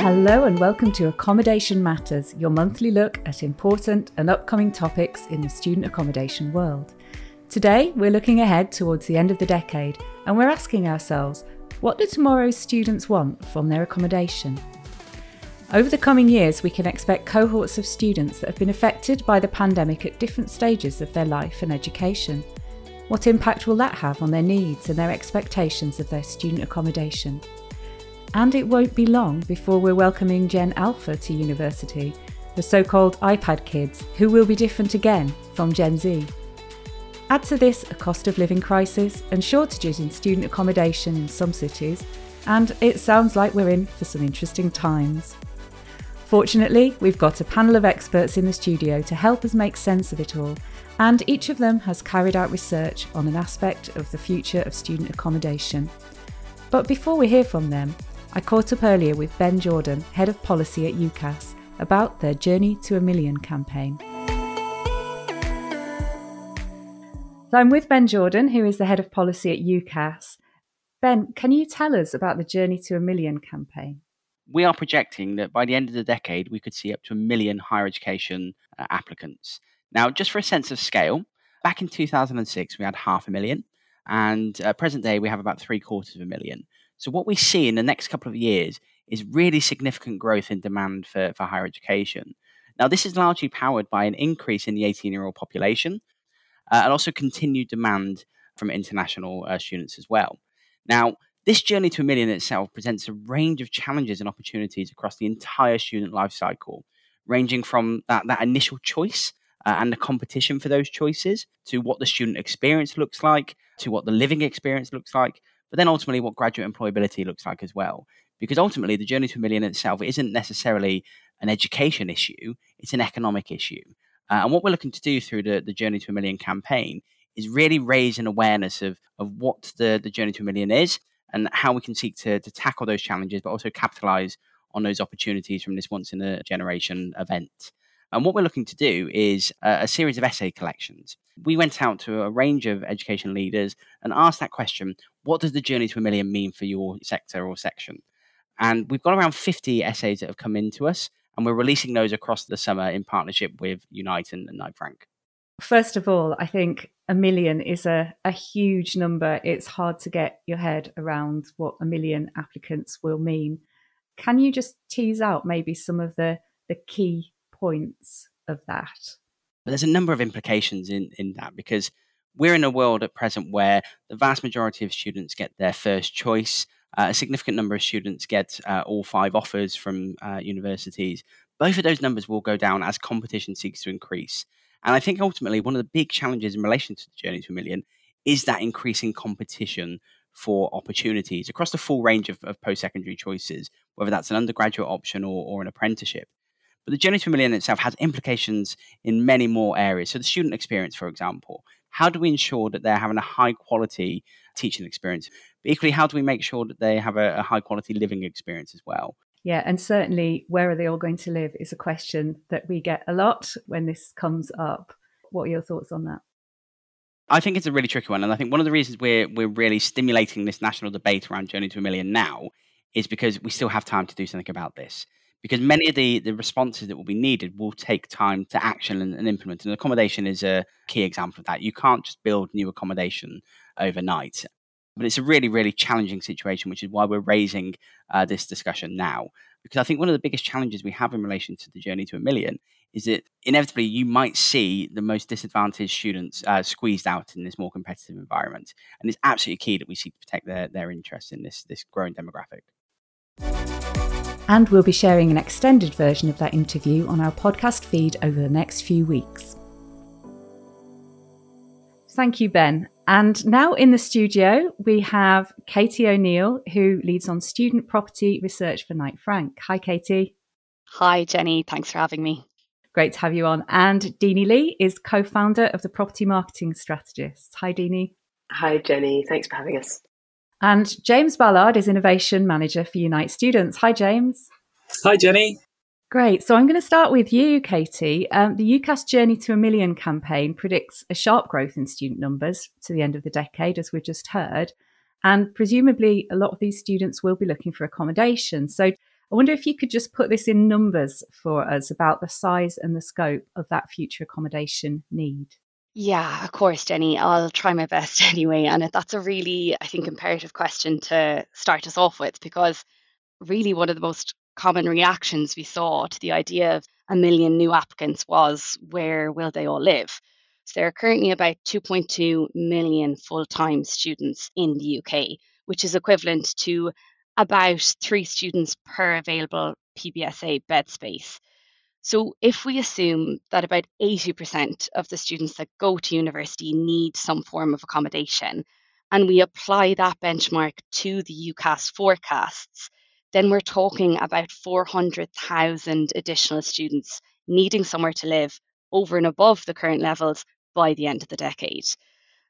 Hello, and welcome to Accommodation Matters, your monthly look at important and upcoming topics in the student accommodation world. Today, we're looking ahead towards the end of the decade and we're asking ourselves what do tomorrow's students want from their accommodation? Over the coming years, we can expect cohorts of students that have been affected by the pandemic at different stages of their life and education. What impact will that have on their needs and their expectations of their student accommodation? And it won't be long before we're welcoming Gen Alpha to university, the so called iPad kids, who will be different again from Gen Z. Add to this a cost of living crisis and shortages in student accommodation in some cities, and it sounds like we're in for some interesting times. Fortunately, we've got a panel of experts in the studio to help us make sense of it all, and each of them has carried out research on an aspect of the future of student accommodation. But before we hear from them, I caught up earlier with Ben Jordan, Head of Policy at UCAS, about their Journey to a Million campaign. So I'm with Ben Jordan, who is the Head of Policy at UCAS. Ben, can you tell us about the Journey to a Million campaign? We are projecting that by the end of the decade, we could see up to a million higher education uh, applicants. Now, just for a sense of scale, back in 2006, we had half a million, and uh, present day, we have about three quarters of a million. So, what we see in the next couple of years is really significant growth in demand for, for higher education. Now, this is largely powered by an increase in the 18 year old population uh, and also continued demand from international uh, students as well. Now, this journey to a million itself presents a range of challenges and opportunities across the entire student life cycle, ranging from that, that initial choice uh, and the competition for those choices to what the student experience looks like, to what the living experience looks like, but then ultimately what graduate employability looks like as well. Because ultimately, the journey to a million itself isn't necessarily an education issue, it's an economic issue. Uh, and what we're looking to do through the, the Journey to a Million campaign is really raise an awareness of, of what the, the Journey to a Million is and how we can seek to, to tackle those challenges, but also capitalize on those opportunities from this once in a generation event. And what we're looking to do is a, a, series of essay collections. We went out to a range of education leaders and asked that question what does the journey to a million mean for your sector or section? And we've got around 50 essays that have come into us, and we're releasing those across the summer in partnership with Unite and, and Frank. First of all, I think a million is a, a huge number. It's hard to get your head around what a million applicants will mean. Can you just tease out maybe some of the, the key points of that? But there's a number of implications in, in that because we're in a world at present where the vast majority of students get their first choice. Uh, a significant number of students get uh, all five offers from uh, universities. Both of those numbers will go down as competition seeks to increase. And I think ultimately one of the big challenges in relation to the Journey to a Million is that increasing competition for opportunities across the full range of, of post secondary choices, whether that's an undergraduate option or, or an apprenticeship. But the Journey to a Million itself has implications in many more areas. So, the student experience, for example, how do we ensure that they're having a high quality teaching experience? But equally, how do we make sure that they have a, a high quality living experience as well? Yeah, and certainly where are they all going to live is a question that we get a lot when this comes up. What are your thoughts on that? I think it's a really tricky one, and I think one of the reasons we're we're really stimulating this national debate around Journey to a Million now is because we still have time to do something about this. Because many of the, the responses that will be needed will take time to action and, and implement. And accommodation is a key example of that. You can't just build new accommodation overnight. But it's a really, really challenging situation, which is why we're raising uh, this discussion now. Because I think one of the biggest challenges we have in relation to the journey to a million is that inevitably you might see the most disadvantaged students uh, squeezed out in this more competitive environment. And it's absolutely key that we seek to protect their, their interests in this, this growing demographic. And we'll be sharing an extended version of that interview on our podcast feed over the next few weeks. Thank you, Ben. And now in the studio, we have Katie O'Neill, who leads on student property research for Knight Frank. Hi, Katie. Hi, Jenny. Thanks for having me. Great to have you on. And Deenie Lee is co founder of the Property Marketing Strategists. Hi, Deenie. Hi, Jenny. Thanks for having us. And James Ballard is Innovation Manager for Unite Students. Hi, James. Hi, Jenny. Great. So I'm going to start with you, Katie. Um, the UCAS Journey to a Million campaign predicts a sharp growth in student numbers to the end of the decade, as we just heard. And presumably, a lot of these students will be looking for accommodation. So I wonder if you could just put this in numbers for us about the size and the scope of that future accommodation need. Yeah, of course, Jenny. I'll try my best anyway. And that's a really, I think, imperative question to start us off with because really one of the most common reactions we saw to the idea of a million new applicants was where will they all live? So there are currently about 2.2 million full time students in the UK, which is equivalent to about three students per available PBSA bed space. So, if we assume that about 80% of the students that go to university need some form of accommodation, and we apply that benchmark to the UCAS forecasts, then we're talking about 400,000 additional students needing somewhere to live over and above the current levels by the end of the decade.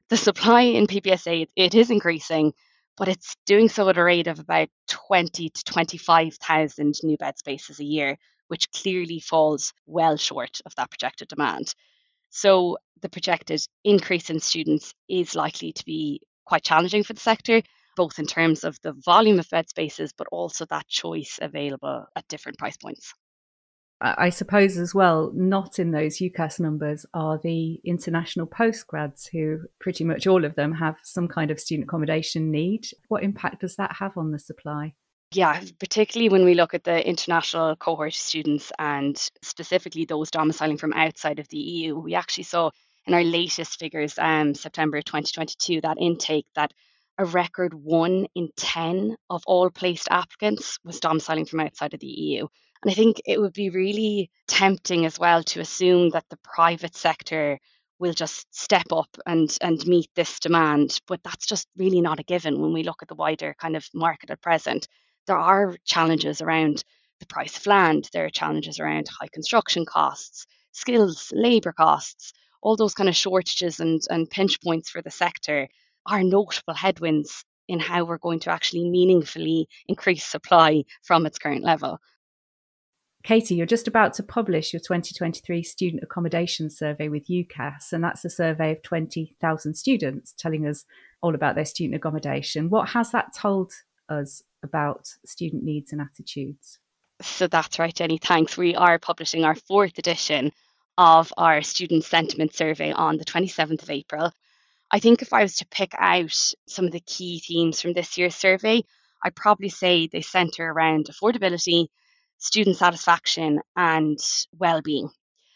The supply in PBSA it is increasing, but it's doing so at a rate of about 20 to 25,000 new bed spaces a year, which clearly falls well short of that projected demand. So the projected increase in students is likely to be quite challenging for the sector, both in terms of the volume of bed spaces, but also that choice available at different price points. I suppose as well, not in those UCAS numbers are the international postgrads, who pretty much all of them have some kind of student accommodation need. What impact does that have on the supply? Yeah, particularly when we look at the international cohort students and specifically those domiciling from outside of the EU, we actually saw in our latest figures, um, September 2022, that intake that a record one in 10 of all placed applicants was domiciling from outside of the EU. And I think it would be really tempting as well to assume that the private sector will just step up and, and meet this demand. But that's just really not a given when we look at the wider kind of market at present. There are challenges around the price of land, there are challenges around high construction costs, skills, labour costs, all those kind of shortages and, and pinch points for the sector are notable headwinds in how we're going to actually meaningfully increase supply from its current level. Katie, you're just about to publish your 2023 Student Accommodation Survey with UCAS, and that's a survey of 20,000 students telling us all about their student accommodation. What has that told us about student needs and attitudes? So that's right, Jenny. Thanks. We are publishing our fourth edition of our Student Sentiment Survey on the 27th of April. I think if I was to pick out some of the key themes from this year's survey, I'd probably say they centre around affordability, student satisfaction, and well-being.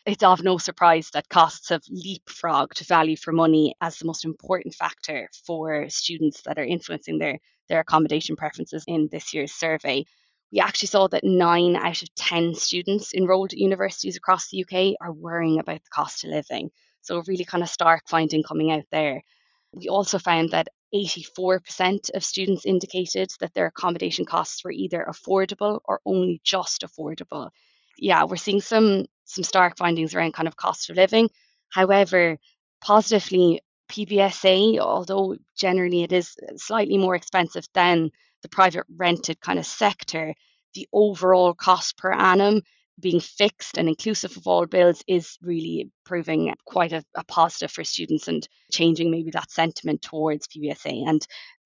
It's of no surprise that costs have leapfrogged value for money as the most important factor for students that are influencing their, their accommodation preferences in this year's survey. We actually saw that nine out of 10 students enrolled at universities across the UK are worrying about the cost of living. So, a really kind of stark finding coming out there. We also found that 84% of students indicated that their accommodation costs were either affordable or only just affordable. Yeah, we're seeing some some stark findings around kind of cost of living. However, positively, PBSA, although generally it is slightly more expensive than the private rented kind of sector, the overall cost per annum being fixed and inclusive of all bills is really proving quite a, a, positive for students and changing maybe that sentiment towards PBSA. And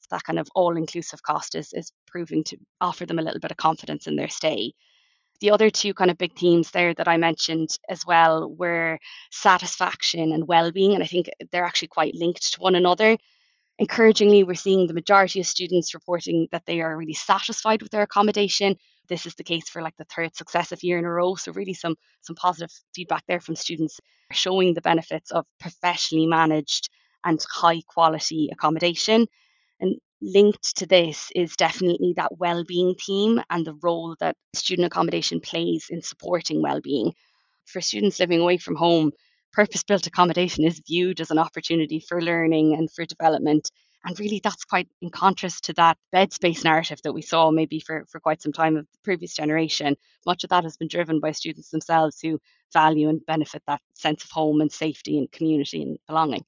that kind of all inclusive cost is, is proving to offer them a little bit of confidence in their stay. The other two kind of big themes there that I mentioned as well were satisfaction and well being. And I think they're actually quite linked to one another. Encouragingly, we're seeing the majority of students reporting that they are really satisfied with their accommodation. This is the case for like the third successive year in a row. So really some some positive feedback there from students showing the benefits of professionally managed and high quality accommodation. And linked to this is definitely that well-being theme and the role that student accommodation plays in supporting well-being. For students living away from home, purpose built accommodation is viewed as an opportunity for learning and for development. And really, that's quite in contrast to that bed space narrative that we saw maybe for, for quite some time of the previous generation. Much of that has been driven by students themselves who value and benefit that sense of home and safety and community and belonging.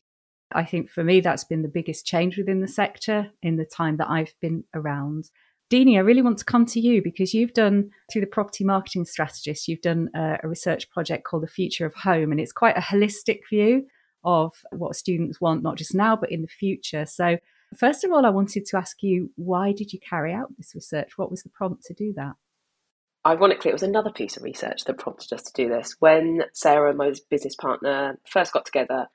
I think for me, that's been the biggest change within the sector in the time that I've been around. Deenie, I really want to come to you because you've done, through the property marketing strategist, you've done a, a, research project called The Future of Home. And it's quite a holistic view of what students want, not just now, but in the future. So, first of all, I wanted to ask you why did you carry out this research? What was the prompt to do that? ironically, it was another piece of research that prompted us to do this. When Sarah, my business partner, first got together,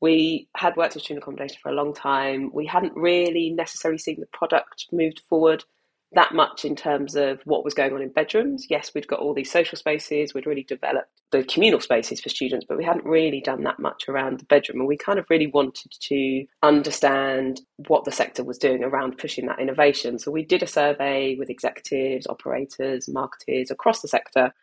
we had worked with student accommodation for a long time. We hadn't really necessarily seen the product moved forward that much in terms of what was going on in bedrooms. Yes, we'd got all these social spaces, we'd really developed the communal spaces for students, but we hadn't really done that much around the bedroom. And we kind of really wanted to understand what the sector was doing around pushing that innovation. So we did a survey with executives, operators, marketers across the sector.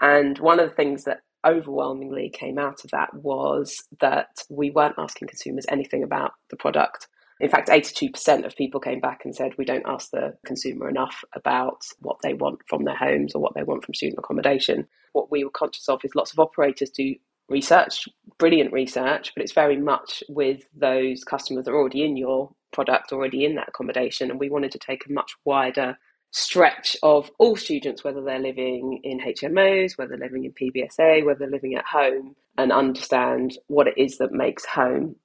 And one of the things that overwhelmingly came out of that was that we weren't asking consumers anything about the product in fact, 82% of people came back and said we don't ask the consumer enough about what they want from their homes or what they want from student accommodation. What we were conscious of is lots of operators do research, brilliant research, but it's very much with those customers that are already in your product, already in that accommodation. And we wanted to take a much wider stretch of all students, whether they're living in HMOs, whether they're living in PBSA, whether they're living at home, and understand what it is that makes home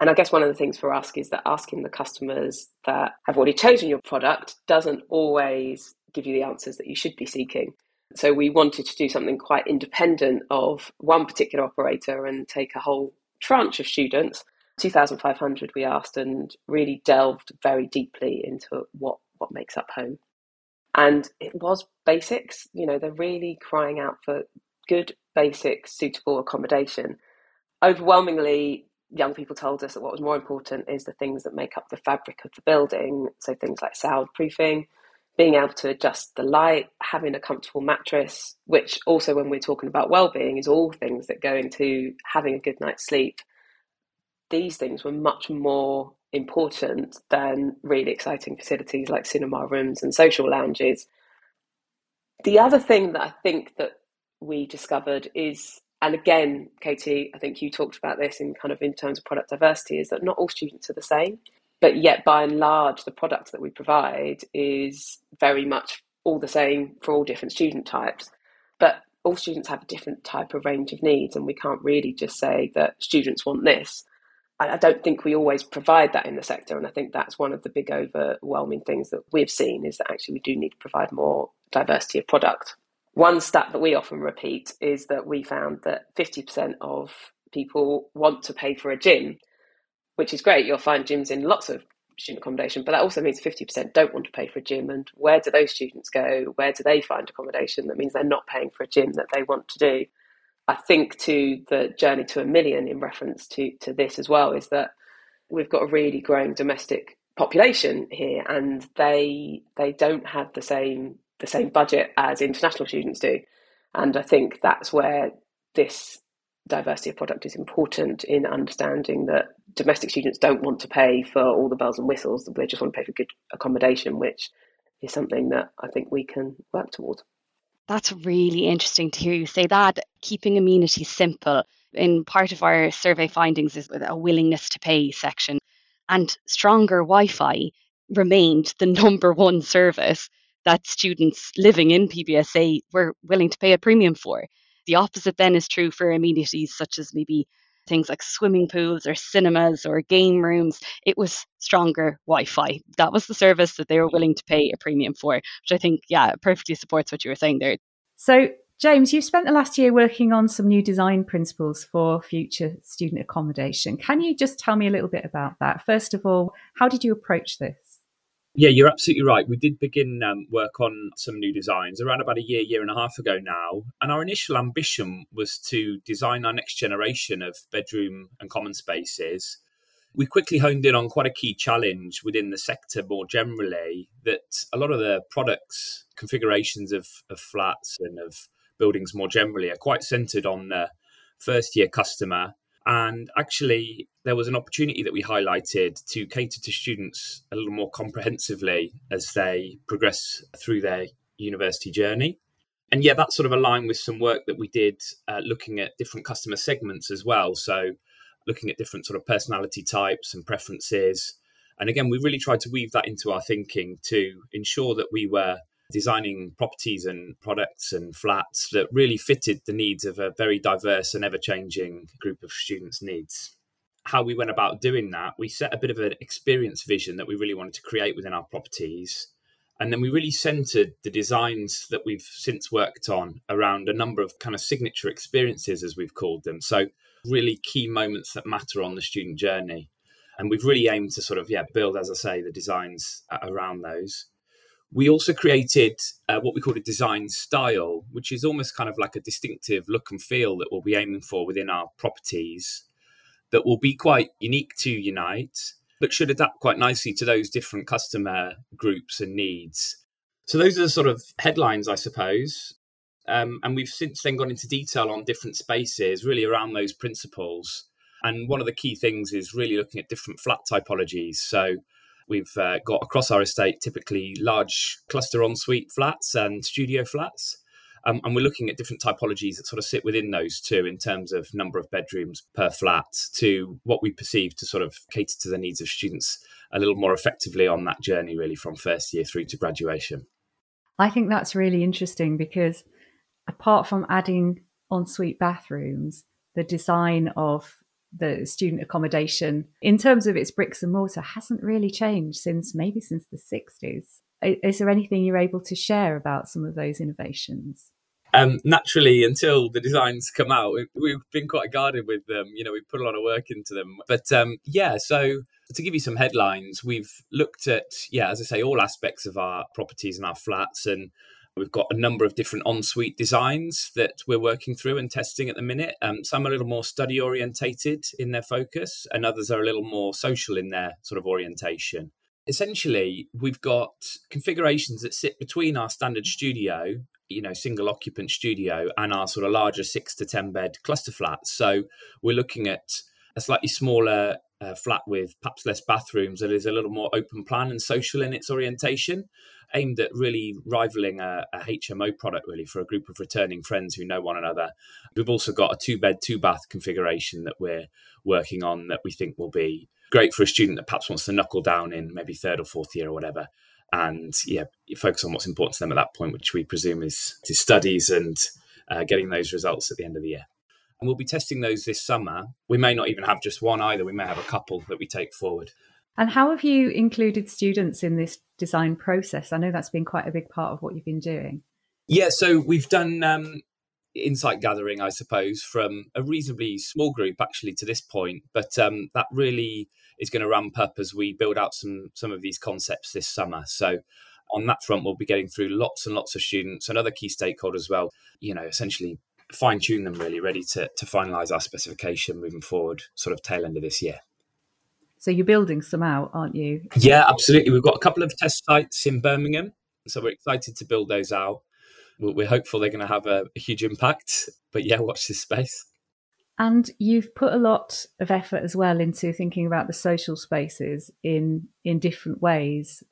and I guess one of the things for us is that asking the customers that have already chosen your product doesn't always give you the answers that you should be seeking. So we wanted to do something quite independent of one particular operator and take a whole tranche of students. 2,500 we asked and really delved very deeply into what, what makes up home. And it was basics, you know, they're really crying out for good, basic, suitable accommodation. Overwhelmingly, young people told us that what was more important is the things that make up the fabric of the building. So things like soundproofing, being able to adjust the light, having a comfortable mattress, which also, when we're talking about well-being, is all things that go into having a good night's sleep. These things were much more important than really exciting facilities like cinema rooms and social lounges. The other thing that I think that we discovered is and again, Katie, I think you talked about this in kind of in terms of product diversity, is that not all students are the same, but yet by and large, the product that we provide is very much all the same for all different student types. But all students have a different type of range of needs, and we can't really just say that students want this. I don't think we always provide that in the sector, and I think that's one of the big overwhelming things that we've seen is that actually we do need to provide more diversity of product. One stat that we often repeat is that we found that 50% of people want to pay for a gym, which is great. You'll find gyms in lots of student accommodation, but that also means 50% don't want to pay for a gym. And where do those students go? Where do they find accommodation? That means they're not paying for a gym that they want to do. I think to the journey to a million in reference to, to this as well is that we've got a really growing domestic population here and they they don't have the same the same budget as international students do. And I think that's where this diversity of product is important in understanding that domestic students don't want to pay for all the bells and whistles, they just want to pay for good accommodation, which is something that I think we can work towards. That's really interesting to hear you say that. Keeping amenities simple. In part of our survey findings is a willingness to pay section, and stronger Wi Fi remained the number one service that students living in PBSA were willing to pay a premium for. The opposite then is true for amenities such as maybe things like swimming pools or cinemas or game rooms. It was stronger Wi Fi. That was the service that they were willing to pay a premium for, which I think, yeah, perfectly supports what you were saying there. So, James, you've spent the last year working on some new design principles for future student accommodation. Can you just tell me a little bit about that? First of all, how did you approach this? Yeah, you're absolutely right. We did begin um, work on some new designs around about a year, year and a half ago now. And our initial ambition was to design our next generation of bedroom and common spaces. We quickly honed in on quite a key challenge within the sector more generally that a lot of the products, configurations of, of flats and of buildings more generally are quite centered on the first year customer and actually, there was an opportunity that we highlighted to cater to students a little more comprehensively as they progress through their university journey. And yeah, that sort of aligned with some work that we did uh, looking at different customer segments as well. So, looking at different sort of personality types and preferences. And again, we really tried to weave that into our thinking to ensure that we were designing properties and products and flats that really fitted the needs of a very diverse and ever changing group of students' needs. How we went about doing that, we set a bit of an experience vision that we really wanted to create within our properties. And then we really centered the designs that we've since worked on around a number of kind of signature experiences, as we've called them. So, really key moments that matter on the student journey. And we've really aimed to sort of, yeah, build, as I say, the designs around those. We also created uh, what we call a design style, which is almost kind of like a distinctive look and feel that we'll be aiming for within our properties that will be quite unique to Unite, but should adapt quite nicely to those different customer groups and needs. So, those are the sort of headlines, I suppose. Um, and we've since then gone into detail on different spaces, really around those principles. And one of the key things is really looking at different flat typologies. So, We've uh, got across our estate typically large cluster ensuite flats and studio flats. Um, and we're looking at different typologies that sort of sit within those two in terms of number of bedrooms per flat to what we perceive to sort of cater to the needs of students a little more effectively on that journey, really, from first year through to graduation. I think that's really interesting because apart from adding ensuite bathrooms, the design of the student accommodation in terms of its bricks and mortar hasn't really changed since maybe since the 60s. Is there anything you're able to share about some of those innovations? Um, naturally, until the designs come out, we've been quite guarded with them. You know, we've put a lot of work into them. But um, yeah, so to give you some headlines, we've looked at, yeah, as I say, all aspects of our properties and our flats and We've got a number of different ensuite designs that we're working through and testing at the minute. Um, some are a little more study orientated in their focus, and others are a little more social in their sort of orientation. Essentially, we've got configurations that sit between our standard studio, you know, single occupant studio, and our sort of larger six to 10 bed cluster flats. So we're looking at a slightly smaller uh, flat with perhaps less bathrooms that is a little more open plan and social in its orientation aimed at really rivaling a, a, HMO product, really, for a group of returning friends who know one another. We've also got a two bed, two bath configuration that we're working on that we think will be great for a student that perhaps wants to knuckle down in maybe third or fourth year or whatever. And yeah, focus on what's important to them at that point, which we presume is, is studies and uh, getting those results at the end of the year. And we'll be testing those this summer. We may not even have just one either. We may have a couple that we take forward. And how have you included students in this design process? I know that's been quite a big part of what you've been doing. Yeah, so we've done um, insight gathering, I suppose, from a reasonably small group actually to this point, but um, that really is going to ramp up as we build out some some of these concepts this summer. So on that front, we'll be getting through lots and lots of students and other key stakeholders as well. You know, essentially fine tune them really, ready to to finalise our specification moving forward, sort of tail end of this year. So you're building some out, aren't you? Yeah, absolutely. We've got a couple of test sites in Birmingham, so we're excited to build those out. We're hopeful they're going to have a, a huge impact. But yeah, watch this space. And you've put a lot of effort as well into thinking about the social spaces in in different ways.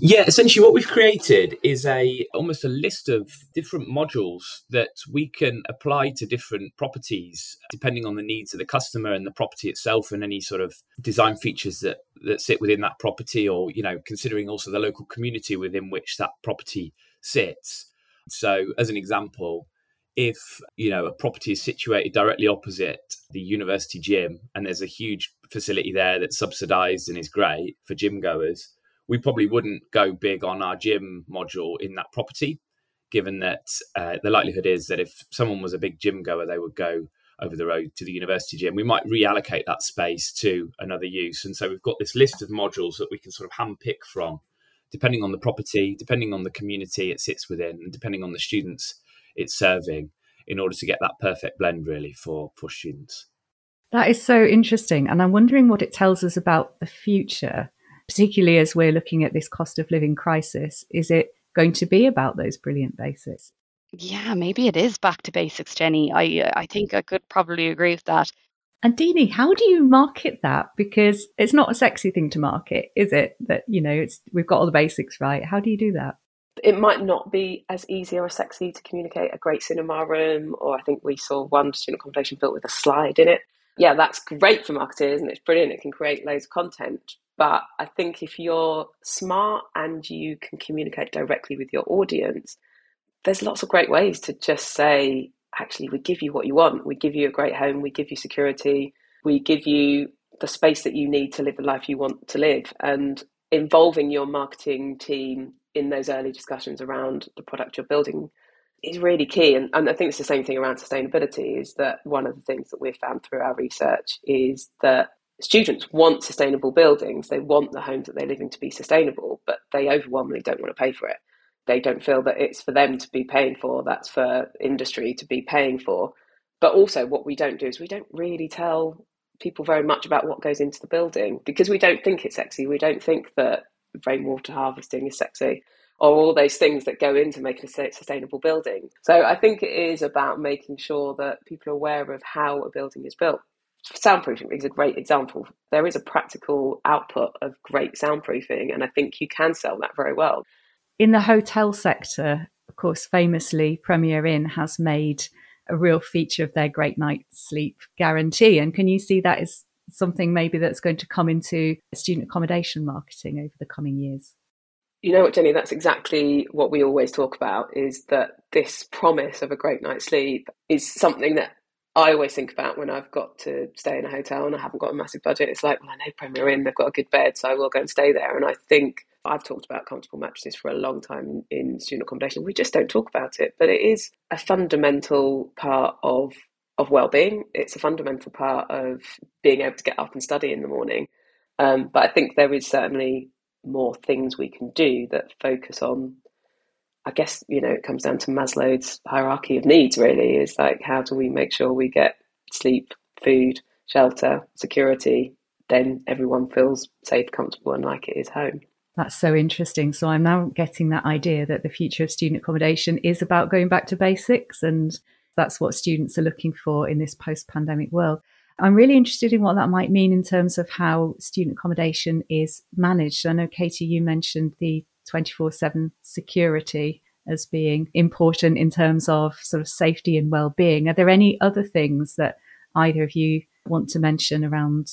Yeah, essentially what we've created is a almost a list of different modules that we can apply to different properties depending on the needs of the customer and the property itself and any sort of design features that that sit within that property or you know considering also the local community within which that property sits. So as an example, if you know a property is situated directly opposite the university gym and there's a huge facility there that's subsidized and is great for gym goers we probably wouldn't go big on our gym module in that property, given that uh, the likelihood is that if someone was a big gym goer, they would go over the road to the university gym. We might reallocate that space to another use. And so we've got this list of modules that we can sort of handpick from, depending on the property, depending on the community it sits within, and depending on the students it's serving, in order to get that perfect blend really for, for students. That is so interesting. And I'm wondering what it tells us about the future particularly as we're looking at this cost of living crisis? Is it going to be about those brilliant basics? Yeah, maybe it is back to basics, Jenny. I I think I could probably agree with that. And Deenie, how do you market that? Because it's not a sexy thing to market, is it? That you know, it's we've got all the basics right. How do you do that? It might not be as easy or sexy to communicate a great cinema room, or I think we saw one student accommodation built with a slide in it. Yeah, that's great for marketers and it's brilliant. It can create loads of content. But I think if you're smart and you can communicate directly with your audience, there's lots of great ways to just say, actually, we give you what you want. We give you a great home. We give you security. We give you the space that you need to live the life you want to live. And involving your marketing team in those early discussions around the product you're building is really key. And, and I think it's the same thing around sustainability is that one of the things that we've found through our research is that students want sustainable buildings. They want the homes that they live in to be sustainable, but they overwhelmingly don't want to pay for it. They don't feel that it's for them to be paying for, that's for industry to be paying for. But also, what we don't do is we don't really tell people very much about what goes into the building because we don't think it's sexy. We don't think that rainwater harvesting is sexy or all those things that go into making a sustainable building. So I think it is about making sure that people are aware of how a building is built. Soundproofing is a great example. There is a practical output of great soundproofing, and I think you can sell that very well. In the hotel sector, of course, famously, Premier Inn has made a real feature of their great night's sleep guarantee. And can you see that as something maybe that's going to come into student accommodation marketing over the coming years? You know what, Jenny, that's exactly what we always talk about is that this promise of a great night's sleep is something that I always think about when I've got to stay in a hotel and I haven't got a massive budget. It's like, well, I know Premier Inn, they've got a good bed, so I will go and stay there. And I think I've talked about comfortable mattresses for a long time in student accommodation. We just don't talk about it, but it is a fundamental part of of well-being. It's a fundamental part of being able to get up and study in the morning. Um, but I think there is certainly more things we can do that focus on. I guess you know it comes down to Maslow's hierarchy of needs. Really, is like how do we make sure we get sleep, food, shelter, security? Then everyone feels safe, comfortable, and like it is home. That's so interesting. So I'm now getting that idea that the future of student accommodation is about going back to basics, and that's what students are looking for in this post pandemic world. I'm really interested in what that might mean in terms of how student accommodation is managed. I know, Katie, you mentioned the 24 7 security as being important in terms of sort of safety and well-being. Are there any other things that either of you want to mention around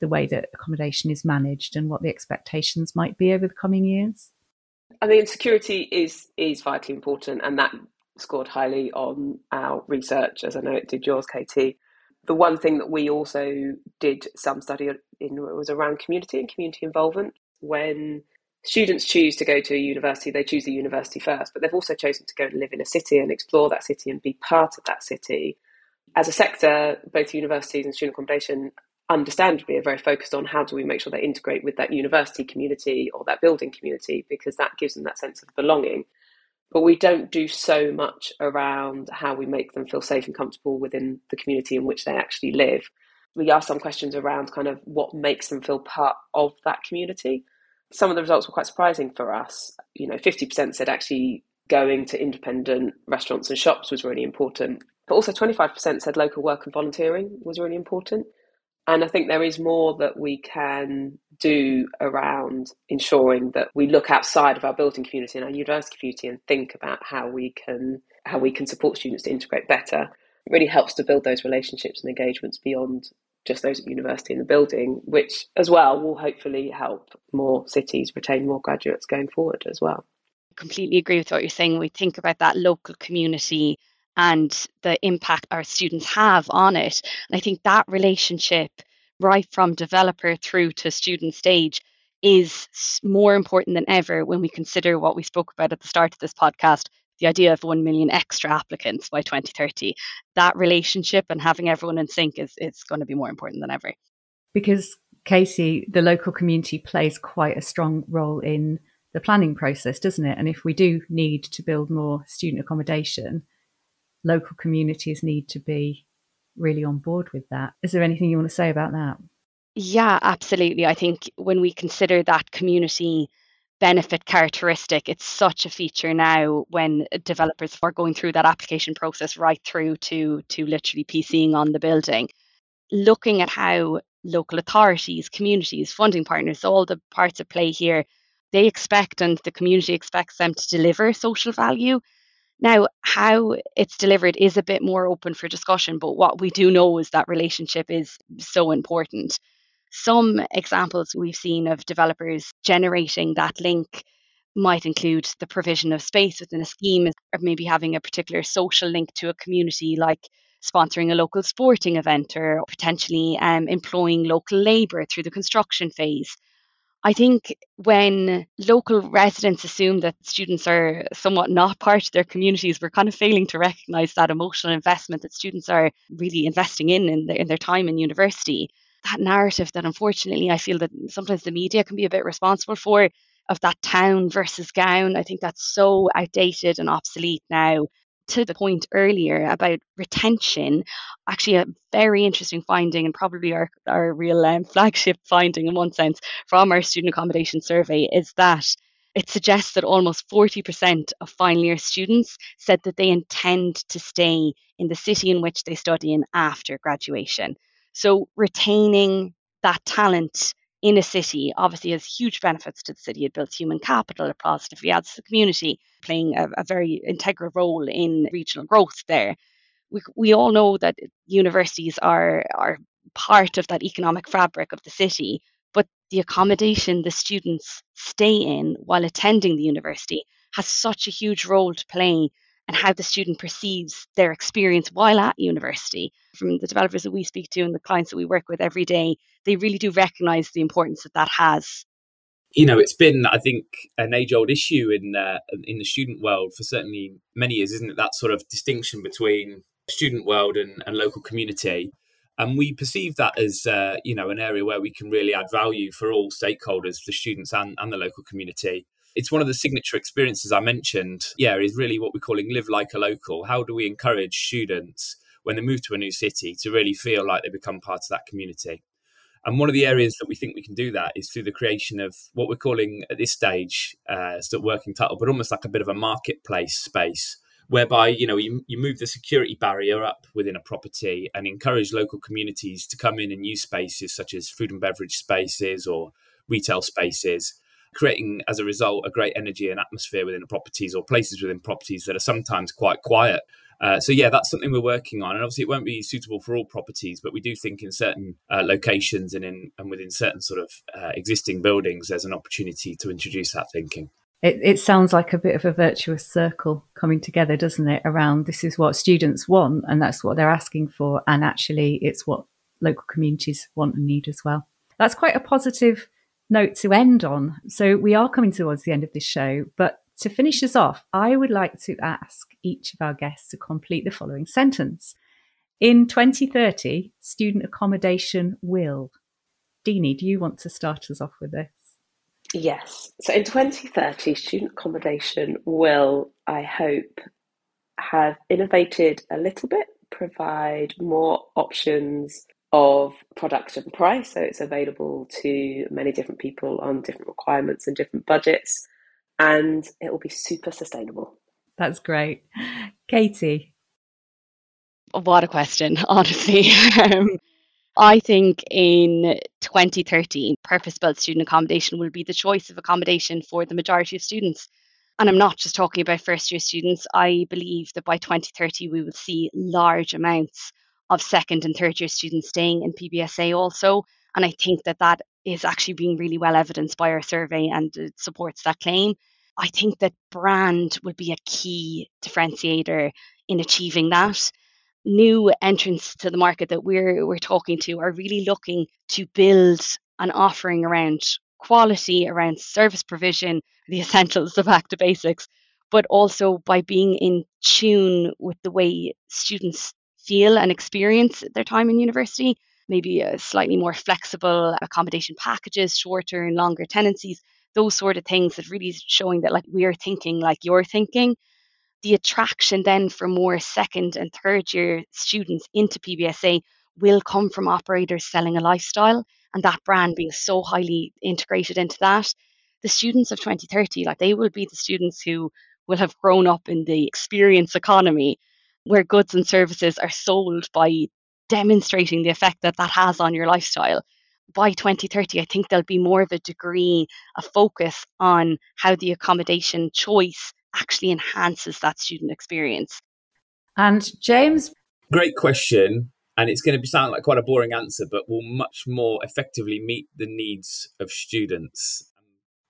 the way that accommodation is managed and what the expectations might be over the coming years? I mean, security is is vitally important, and that scored highly on our research, as I know it did yours, Katie. The one thing that we also did some study in was around community and community involvement. When students choose to go to a university, they choose the university first, but they've also chosen to go and live in a city and explore that city and be part of that city. As a sector, both universities and student accommodation understandably are very focused on how do we make sure they integrate with that university community or that building community because that gives them that sense of belonging. But we don't do so much around how we make them feel safe and comfortable within the community in which they actually live. We ask some questions around kind of what makes them feel part of that community. Some of the results were quite surprising for us. You know, 50% said actually going to independent restaurants and shops was really important. But also 25% said local work and volunteering was really important. And I think there is more that we can do around ensuring that we look outside of our building community and our university community and think about how we can how we can support students to integrate better. It really helps to build those relationships and engagements beyond just those at university and the building, which as well will hopefully help more cities retain more graduates going forward as well. I Completely agree with what you're saying. We think about that local community and the impact our students have on it. And I think that relationship, right from developer through to student stage, is more important than ever when we consider what we spoke about at the start of this podcast the idea of 1 million extra applicants by 2030. That relationship and having everyone in sync is, is going to be more important than ever. Because, Katie, the local community plays quite a strong role in the planning process, doesn't it? And if we do need to build more student accommodation, local communities need to be really on board with that. Is there anything you want to say about that? Yeah, absolutely. I think when we consider that community benefit characteristic, it's such a feature now when developers are going through that application process right through to to literally PCing on the building. Looking at how local authorities, communities, funding partners, all the parts at play here, they expect and the community expects them to deliver social value now, how it's delivered is a bit more open for discussion, but what we do know is that relationship is so important. Some examples we've seen of developers generating that link might include the provision of space within a scheme, or maybe having a particular social link to a community, like sponsoring a local sporting event, or potentially um, employing local labour through the construction phase. I think when local residents assume that students are somewhat not part of their communities, we're kind of failing to recognise that emotional investment that students are really investing in in, in their time in university. That narrative that unfortunately I feel that sometimes the media can be a bit responsible for of that town versus gown. I think that's so outdated and obsolete now to the point earlier about retention, actually a very interesting finding and probably our, our real um, flagship finding in one sense from our student accommodation survey is that it suggests that almost 40% of final year students said that they intend to stay in the city in which they study in after graduation. So retaining that talent in a city obviously has huge benefits to the city. It builds human capital, it positively adds to the community, playing a, a very integral role in regional growth there. We, we all know that universities are, are part of that economic fabric of the city, but the accommodation the students stay in while attending the university has such a huge role to play and how the student perceives their experience while at university. From the developers that we speak to and the clients that we work with every day, they really do recognize the importance that that has. You know, it's been, I think, an age-old issue in uh, in the student world for certainly many years, isn't it? That sort of distinction between student world and, and local community and we perceive that as uh, you know an area where we can really add value for all stakeholders the students and, and the local community it's one of the signature experiences I mentioned. Yeah, is really what we're calling live like a local. How do we encourage students when they move to a new city to really feel like they become part of that community? And one of the areas that we think we can do that is through the creation of what we're calling at this stage, uh, still working title, but almost like a bit of a marketplace space, whereby you know you, you move the security barrier up within a property and encourage local communities to come in and use spaces such as food and beverage spaces or retail spaces creating as a result a great energy and atmosphere within properties or places within properties that are sometimes quite quiet. Uh, so yeah, that's something we're working on, and obviously it won't be suitable for all properties, but we do think in certain uh, locations and in and within certain sort of uh, existing buildings, there's an opportunity to introduce that thinking. It, it sounds like a bit of a virtuous circle coming together, doesn't it? Around this is what students want, and that's what they're asking for, and actually, it's what local communities want and need as well. That's quite a positive note to end on. So we are coming towards the end of this show, but to finish us off, I would like to ask each of our guests to complete the following sentence. In 2030, student accommodation will. Deenie, do you want to start us off with this? Yes. So in 2030, student accommodation will, I hope, have innovated a little bit, provide more options of product and price. So it's available to many different people on different requirements and different budgets. And it will be super sustainable. That's great. Katie. What a question, honestly. um, I think in 2030, purpose built student accommodation will be the choice of accommodation for the majority of students. And I'm not just talking about first year students. I believe that by 2030, we will see large amounts of second and third year students staying in PBSA also. And I think that that is actually being really well evidenced by our survey and it supports that claim. I think that brand would be a key differentiator in achieving that. New entrants to the market that we're we're talking to are really looking to build an offering around quality, around service provision, the essentials of back to basics, but also by being in tune with the way students feel and experience their time in university. Maybe slightly more flexible accommodation packages, shorter and longer tenancies, those sort of things that really is showing that like we're thinking like you're thinking. The attraction then for more second and third year students into PBSA will come from operators selling a lifestyle and that brand being so highly integrated into that. The students of 2030, like they will be the students who will have grown up in the experience economy where goods and services are sold by demonstrating the effect that that has on your lifestyle. By 2030, I think there'll be more of a degree of focus on how the accommodation choice actually enhances that student experience. And James? Great question. And it's going to sound like quite a boring answer, but will much more effectively meet the needs of students.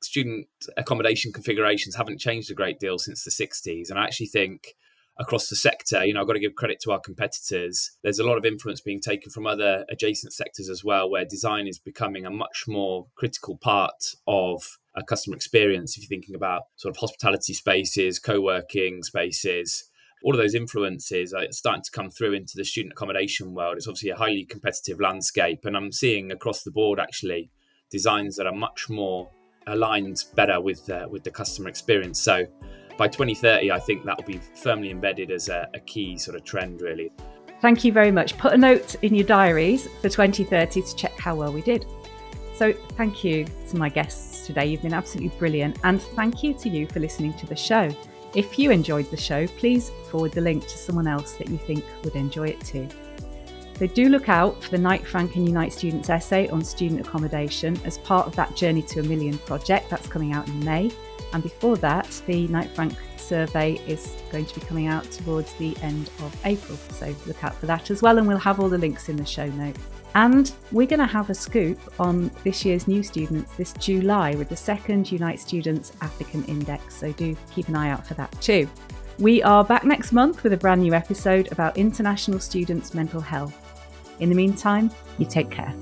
Student accommodation configurations haven't changed a great deal since the 60s. And I actually think across the sector. You know, I've got to give credit to our competitors. There's a lot of influence being taken from other adjacent sectors as well, where design is becoming a much more critical part of a customer experience. If you're thinking about sort of hospitality spaces, co working spaces, all of those influences are starting to come through into the student accommodation world. It's obviously a highly competitive landscape, and I'm seeing across the board actually designs that are much more aligned better with uh, with the customer experience. So by 2030, I think that will be firmly embedded as a, a key sort of trend, really. Thank you very much. Put a note in your diaries for 2030 to check how well we did. So, thank you to my guests today. You've been absolutely brilliant. And thank you to you for listening to the show. If you enjoyed the show, please forward the link to someone else that you think would enjoy it too. So do look out for the Knight Frank and Unite Students essay on student accommodation as part of that Journey to a Million project that's coming out in May. And before that, the Knight Frank survey is going to be coming out towards the end of April. So look out for that as well, and we'll have all the links in the show notes. And we're going to have a scoop on this year's new students this July with the second Unite Students Applicant Index. So do keep an eye out for that too. We are back next month with a brand new episode about international students' mental health. In the meantime, you take care.